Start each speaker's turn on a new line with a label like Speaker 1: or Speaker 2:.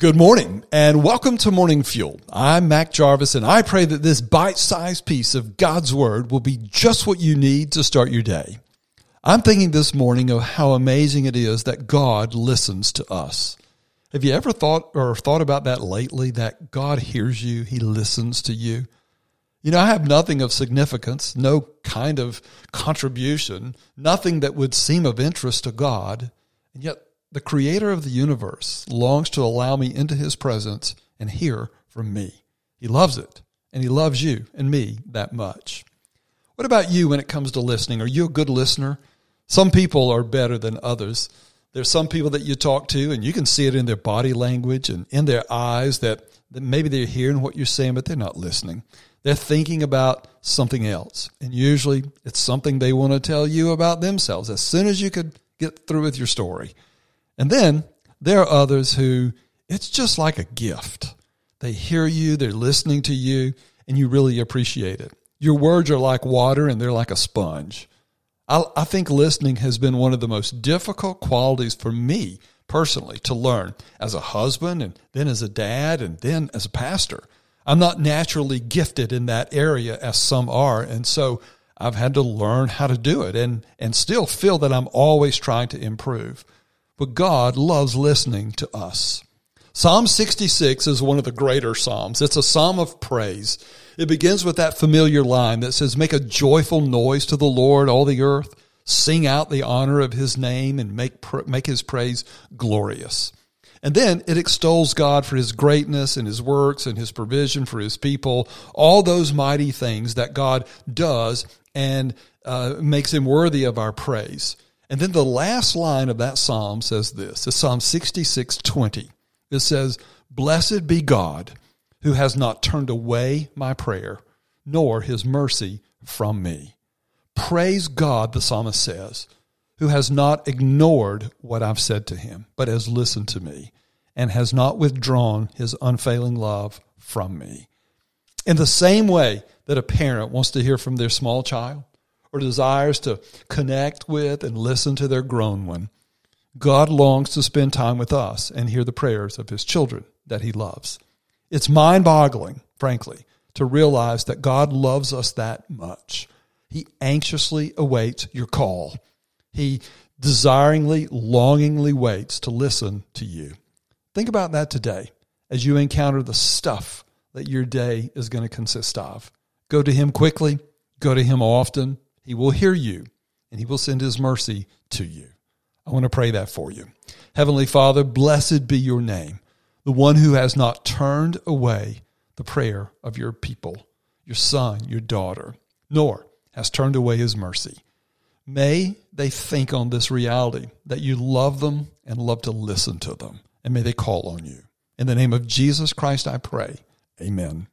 Speaker 1: Good morning and welcome to Morning Fuel. I'm Mac Jarvis and I pray that this bite sized piece of God's Word will be just what you need to start your day. I'm thinking this morning of how amazing it is that God listens to us. Have you ever thought or thought about that lately that God hears you, He listens to you? You know, I have nothing of significance, no kind of contribution, nothing that would seem of interest to God, and yet the creator of the universe longs to allow me into his presence and hear from me. He loves it, and he loves you and me that much. What about you when it comes to listening? Are you a good listener? Some people are better than others. There's some people that you talk to, and you can see it in their body language and in their eyes that, that maybe they're hearing what you're saying, but they're not listening. They're thinking about something else. And usually it's something they want to tell you about themselves as soon as you could get through with your story. And then there are others who it's just like a gift. They hear you, they're listening to you, and you really appreciate it. Your words are like water and they're like a sponge. I, I think listening has been one of the most difficult qualities for me personally to learn as a husband and then as a dad and then as a pastor. I'm not naturally gifted in that area as some are. And so I've had to learn how to do it and, and still feel that I'm always trying to improve but God loves listening to us. Psalm 66 is one of the greater Psalms. It's a psalm of praise. It begins with that familiar line that says, Make a joyful noise to the Lord, all the earth. Sing out the honor of his name and make, make his praise glorious. And then it extols God for his greatness and his works and his provision for his people, all those mighty things that God does and uh, makes him worthy of our praise. And then the last line of that psalm says this. It's Psalm 66, 20. It says, Blessed be God who has not turned away my prayer, nor his mercy from me. Praise God, the psalmist says, who has not ignored what I've said to him, but has listened to me and has not withdrawn his unfailing love from me. In the same way that a parent wants to hear from their small child, or desires to connect with and listen to their grown one, God longs to spend time with us and hear the prayers of his children that he loves. It's mind boggling, frankly, to realize that God loves us that much. He anxiously awaits your call. He desiringly, longingly waits to listen to you. Think about that today as you encounter the stuff that your day is going to consist of. Go to Him quickly, go to Him often, he will hear you and he will send his mercy to you. I want to pray that for you. Heavenly Father, blessed be your name, the one who has not turned away the prayer of your people, your son, your daughter, nor has turned away his mercy. May they think on this reality that you love them and love to listen to them, and may they call on you. In the name of Jesus Christ, I pray. Amen.